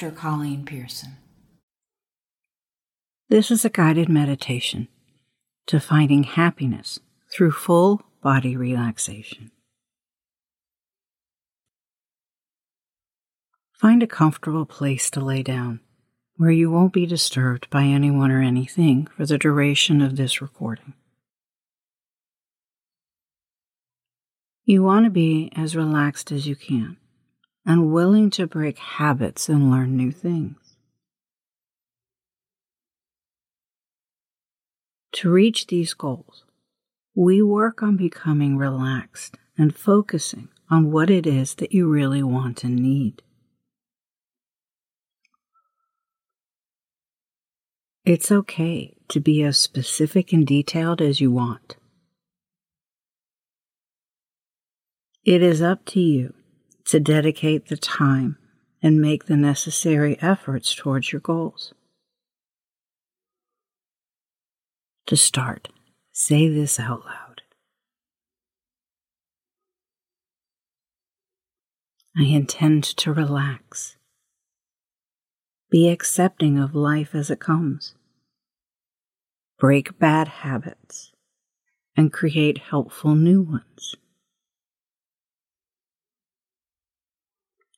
Dr. Colleen Pearson. This is a guided meditation to finding happiness through full body relaxation. Find a comfortable place to lay down where you won't be disturbed by anyone or anything for the duration of this recording. You want to be as relaxed as you can and willing to break habits and learn new things. To reach these goals, we work on becoming relaxed and focusing on what it is that you really want and need. It's okay to be as specific and detailed as you want. It is up to you to dedicate the time and make the necessary efforts towards your goals. To start, say this out loud. I intend to relax. Be accepting of life as it comes. Break bad habits and create helpful new ones.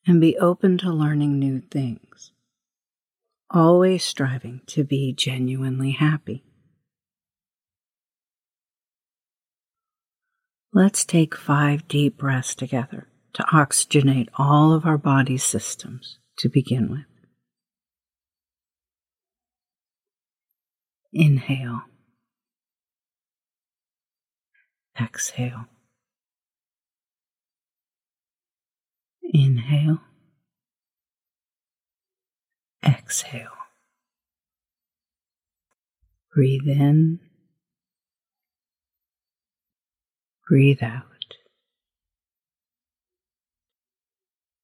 And be open to learning new things, always striving to be genuinely happy. Let's take five deep breaths together to oxygenate all of our body systems to begin with. Inhale. Exhale. Inhale. Exhale. Breathe in. Breathe out.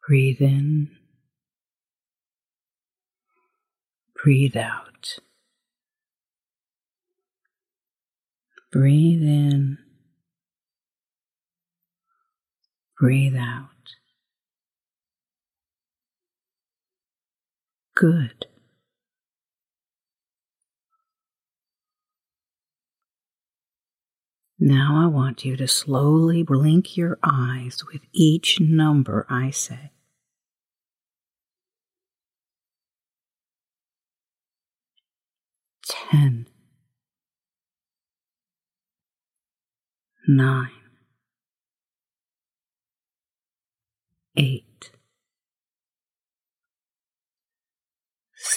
Breathe in. Breathe out. Breathe in. Breathe out. Good. Now I want you to slowly blink your eyes with each number I say. Ten. nine, eight,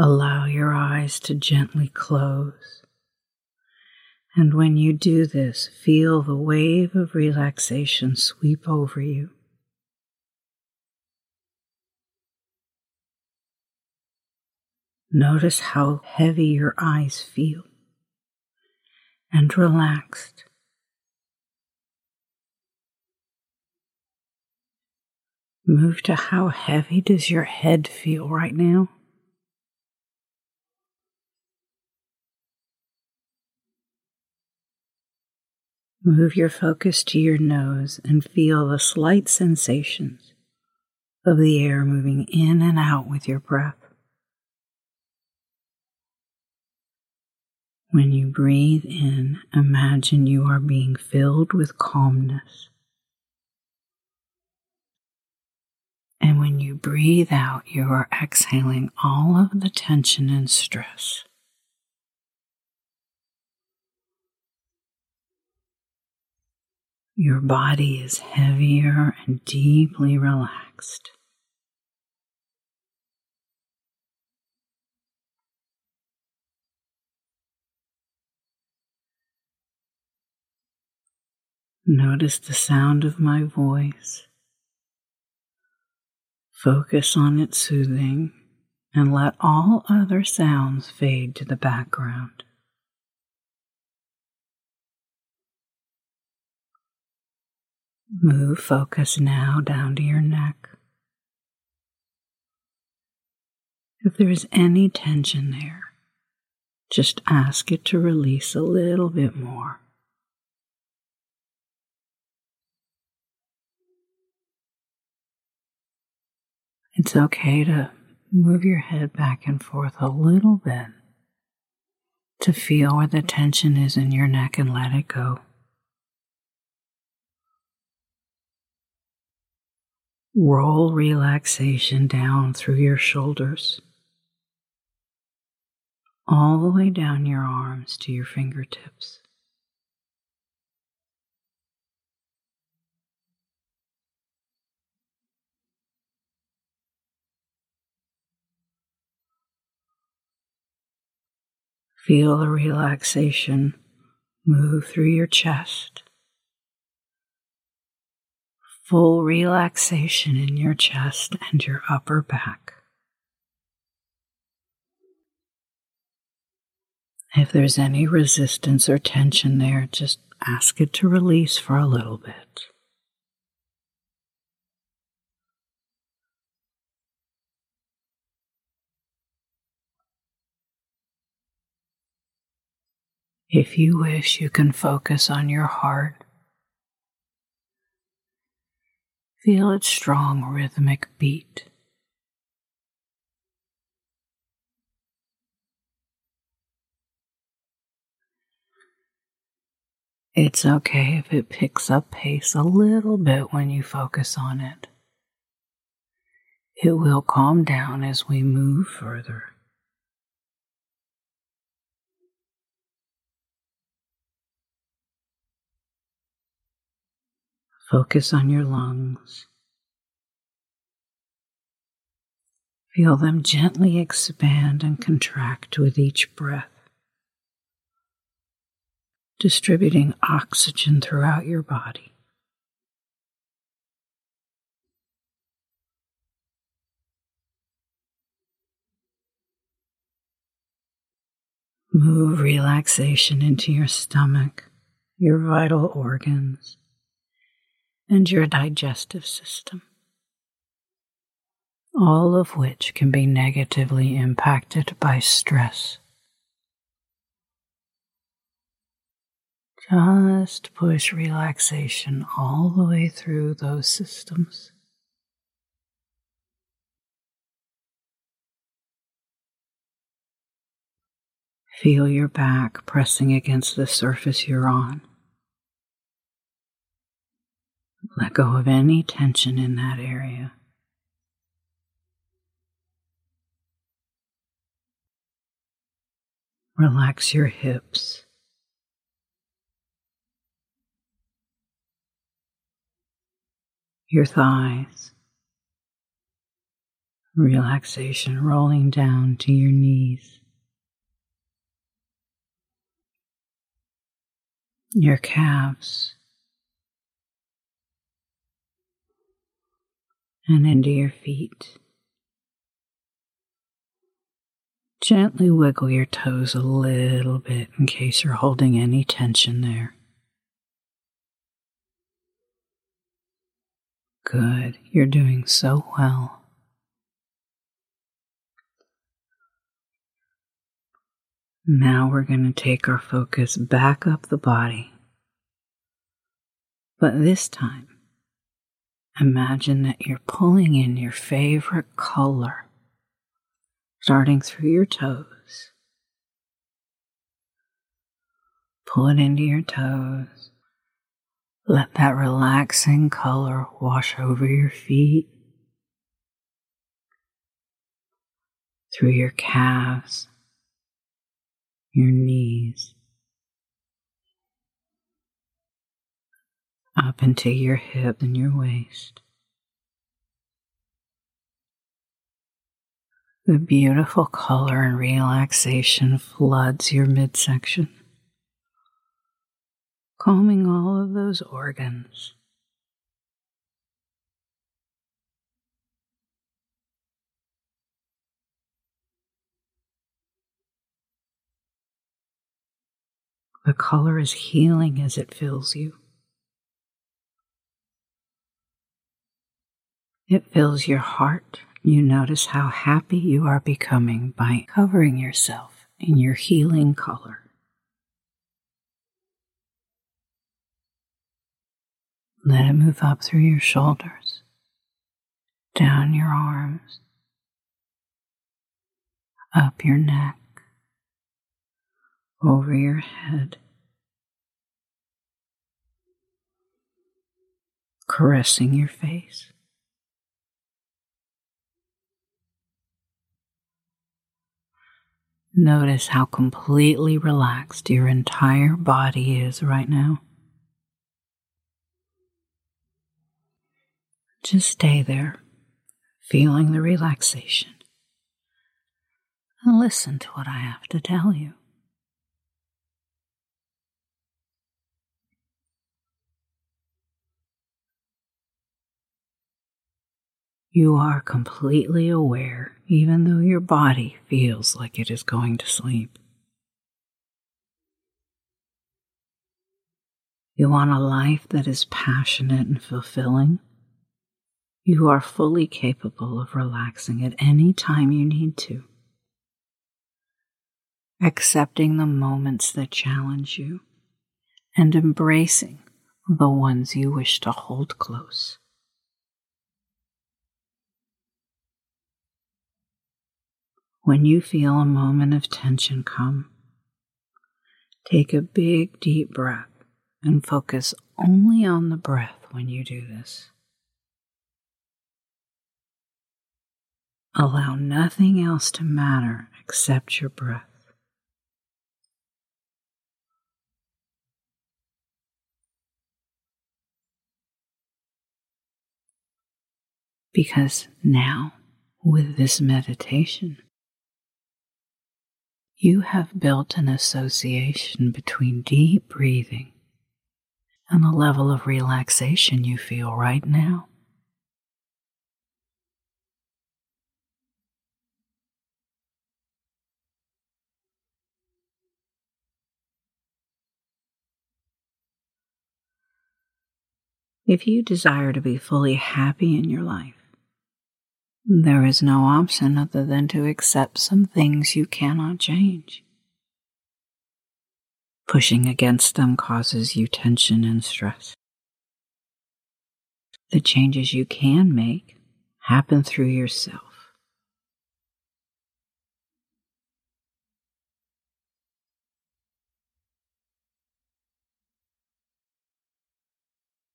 Allow your eyes to gently close. And when you do this, feel the wave of relaxation sweep over you. Notice how heavy your eyes feel and relaxed. Move to how heavy does your head feel right now? Move your focus to your nose and feel the slight sensations of the air moving in and out with your breath. When you breathe in, imagine you are being filled with calmness. And when you breathe out, you are exhaling all of the tension and stress. Your body is heavier and deeply relaxed. Notice the sound of my voice. Focus on its soothing and let all other sounds fade to the background. Move focus now down to your neck. If there is any tension there, just ask it to release a little bit more. It's okay to move your head back and forth a little bit to feel where the tension is in your neck and let it go. Roll relaxation down through your shoulders, all the way down your arms to your fingertips. Feel the relaxation move through your chest. Full relaxation in your chest and your upper back. If there's any resistance or tension there, just ask it to release for a little bit. If you wish, you can focus on your heart. Feel its strong rhythmic beat. It's okay if it picks up pace a little bit when you focus on it. It will calm down as we move further. Focus on your lungs. Feel them gently expand and contract with each breath, distributing oxygen throughout your body. Move relaxation into your stomach, your vital organs and your digestive system, all of which can be negatively impacted by stress. Just push relaxation all the way through those systems. Feel your back pressing against the surface you're on. Let go of any tension in that area. Relax your hips. Your thighs. Relaxation rolling down to your knees. Your calves. And into your feet. Gently wiggle your toes a little bit in case you're holding any tension there. Good, you're doing so well. Now we're going to take our focus back up the body. But this time, Imagine that you're pulling in your favorite color, starting through your toes. Pull it into your toes. Let that relaxing color wash over your feet, through your calves, your knees, into your hip and your waist. The beautiful color and relaxation floods your midsection, calming all of those organs. The color is healing as it fills you. It fills your heart. You notice how happy you are becoming by covering yourself in your healing color. Let it move up through your shoulders, down your arms, up your neck, over your head, caressing your face. Notice how completely relaxed your entire body is right now. Just stay there, feeling the relaxation, and listen to what I have to tell you. You are completely aware, even though your body feels like it is going to sleep. You want a life that is passionate and fulfilling. You are fully capable of relaxing at any time you need to, accepting the moments that challenge you and embracing the ones you wish to hold close. When you feel a moment of tension come, take a big deep breath and focus only on the breath when you do this. Allow nothing else to matter except your breath. Because now, with this meditation, you have built an association between deep breathing and the level of relaxation you feel right now. If you desire to be fully happy in your life, there is no option other than to accept some things you cannot change. Pushing against them causes you tension and stress. The changes you can make happen through yourself.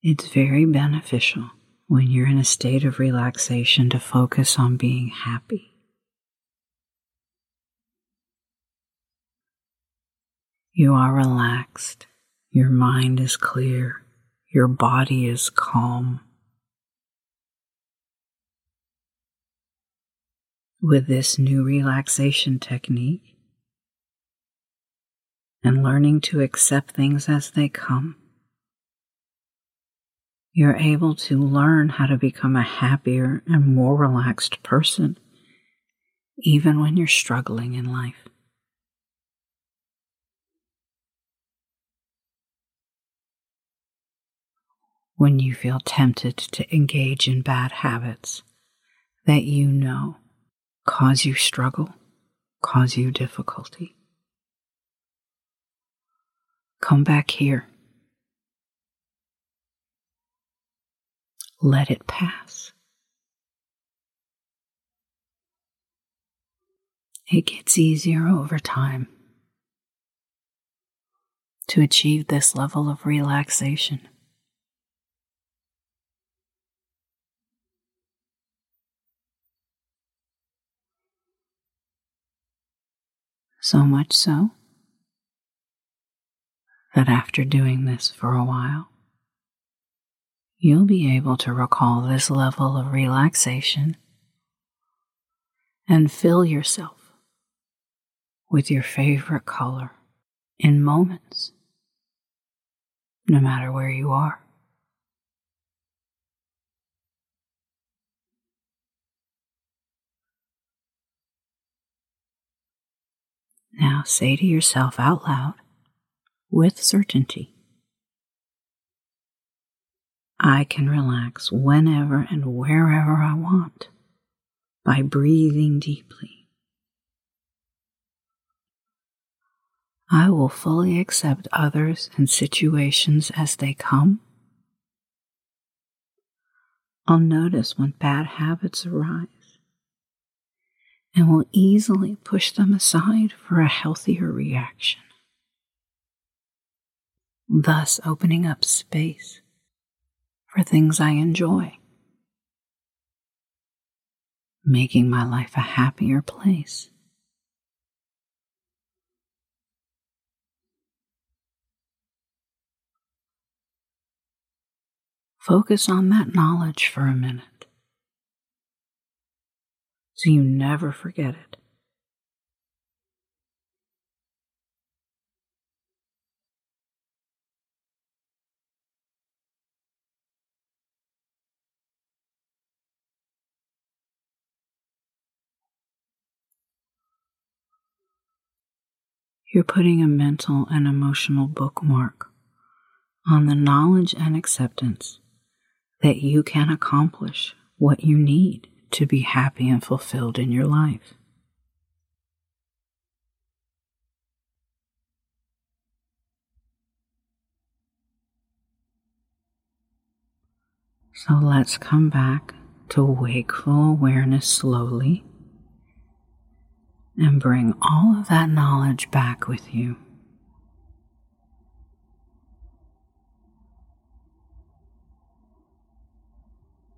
It's very beneficial when you're in a state of relaxation to focus on being happy. You are relaxed, your mind is clear, your body is calm. With this new relaxation technique and learning to accept things as they come, you're able to learn how to become a happier and more relaxed person, even when you're struggling in life. When you feel tempted to engage in bad habits that you know cause you struggle, cause you difficulty, come back here let it pass. It gets easier over time to achieve this level of relaxation. So much so that after doing this for a while, you'll be able to recall this level of relaxation and fill yourself with your favorite color in moments, no matter where you are. Now say to yourself out loud with certainty. I can relax whenever and wherever I want by breathing deeply. I will fully accept others and situations as they come. I'll notice when bad habits arise and will easily push them aside for a healthier reaction, thus opening up space for things I enjoy, making my life a happier place. Focus on that knowledge for a minute so you never forget it. You're putting a mental and emotional bookmark on the knowledge and acceptance that you can accomplish what you need to be happy and fulfilled in your life. So let's come back to wakeful awareness slowly and bring all of that knowledge back with you.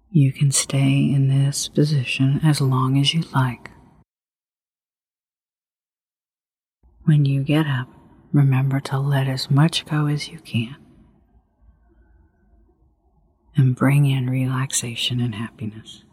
You can stay in this position as long as you like. When you get up, remember to let as much go as you can and bring in relaxation and happiness.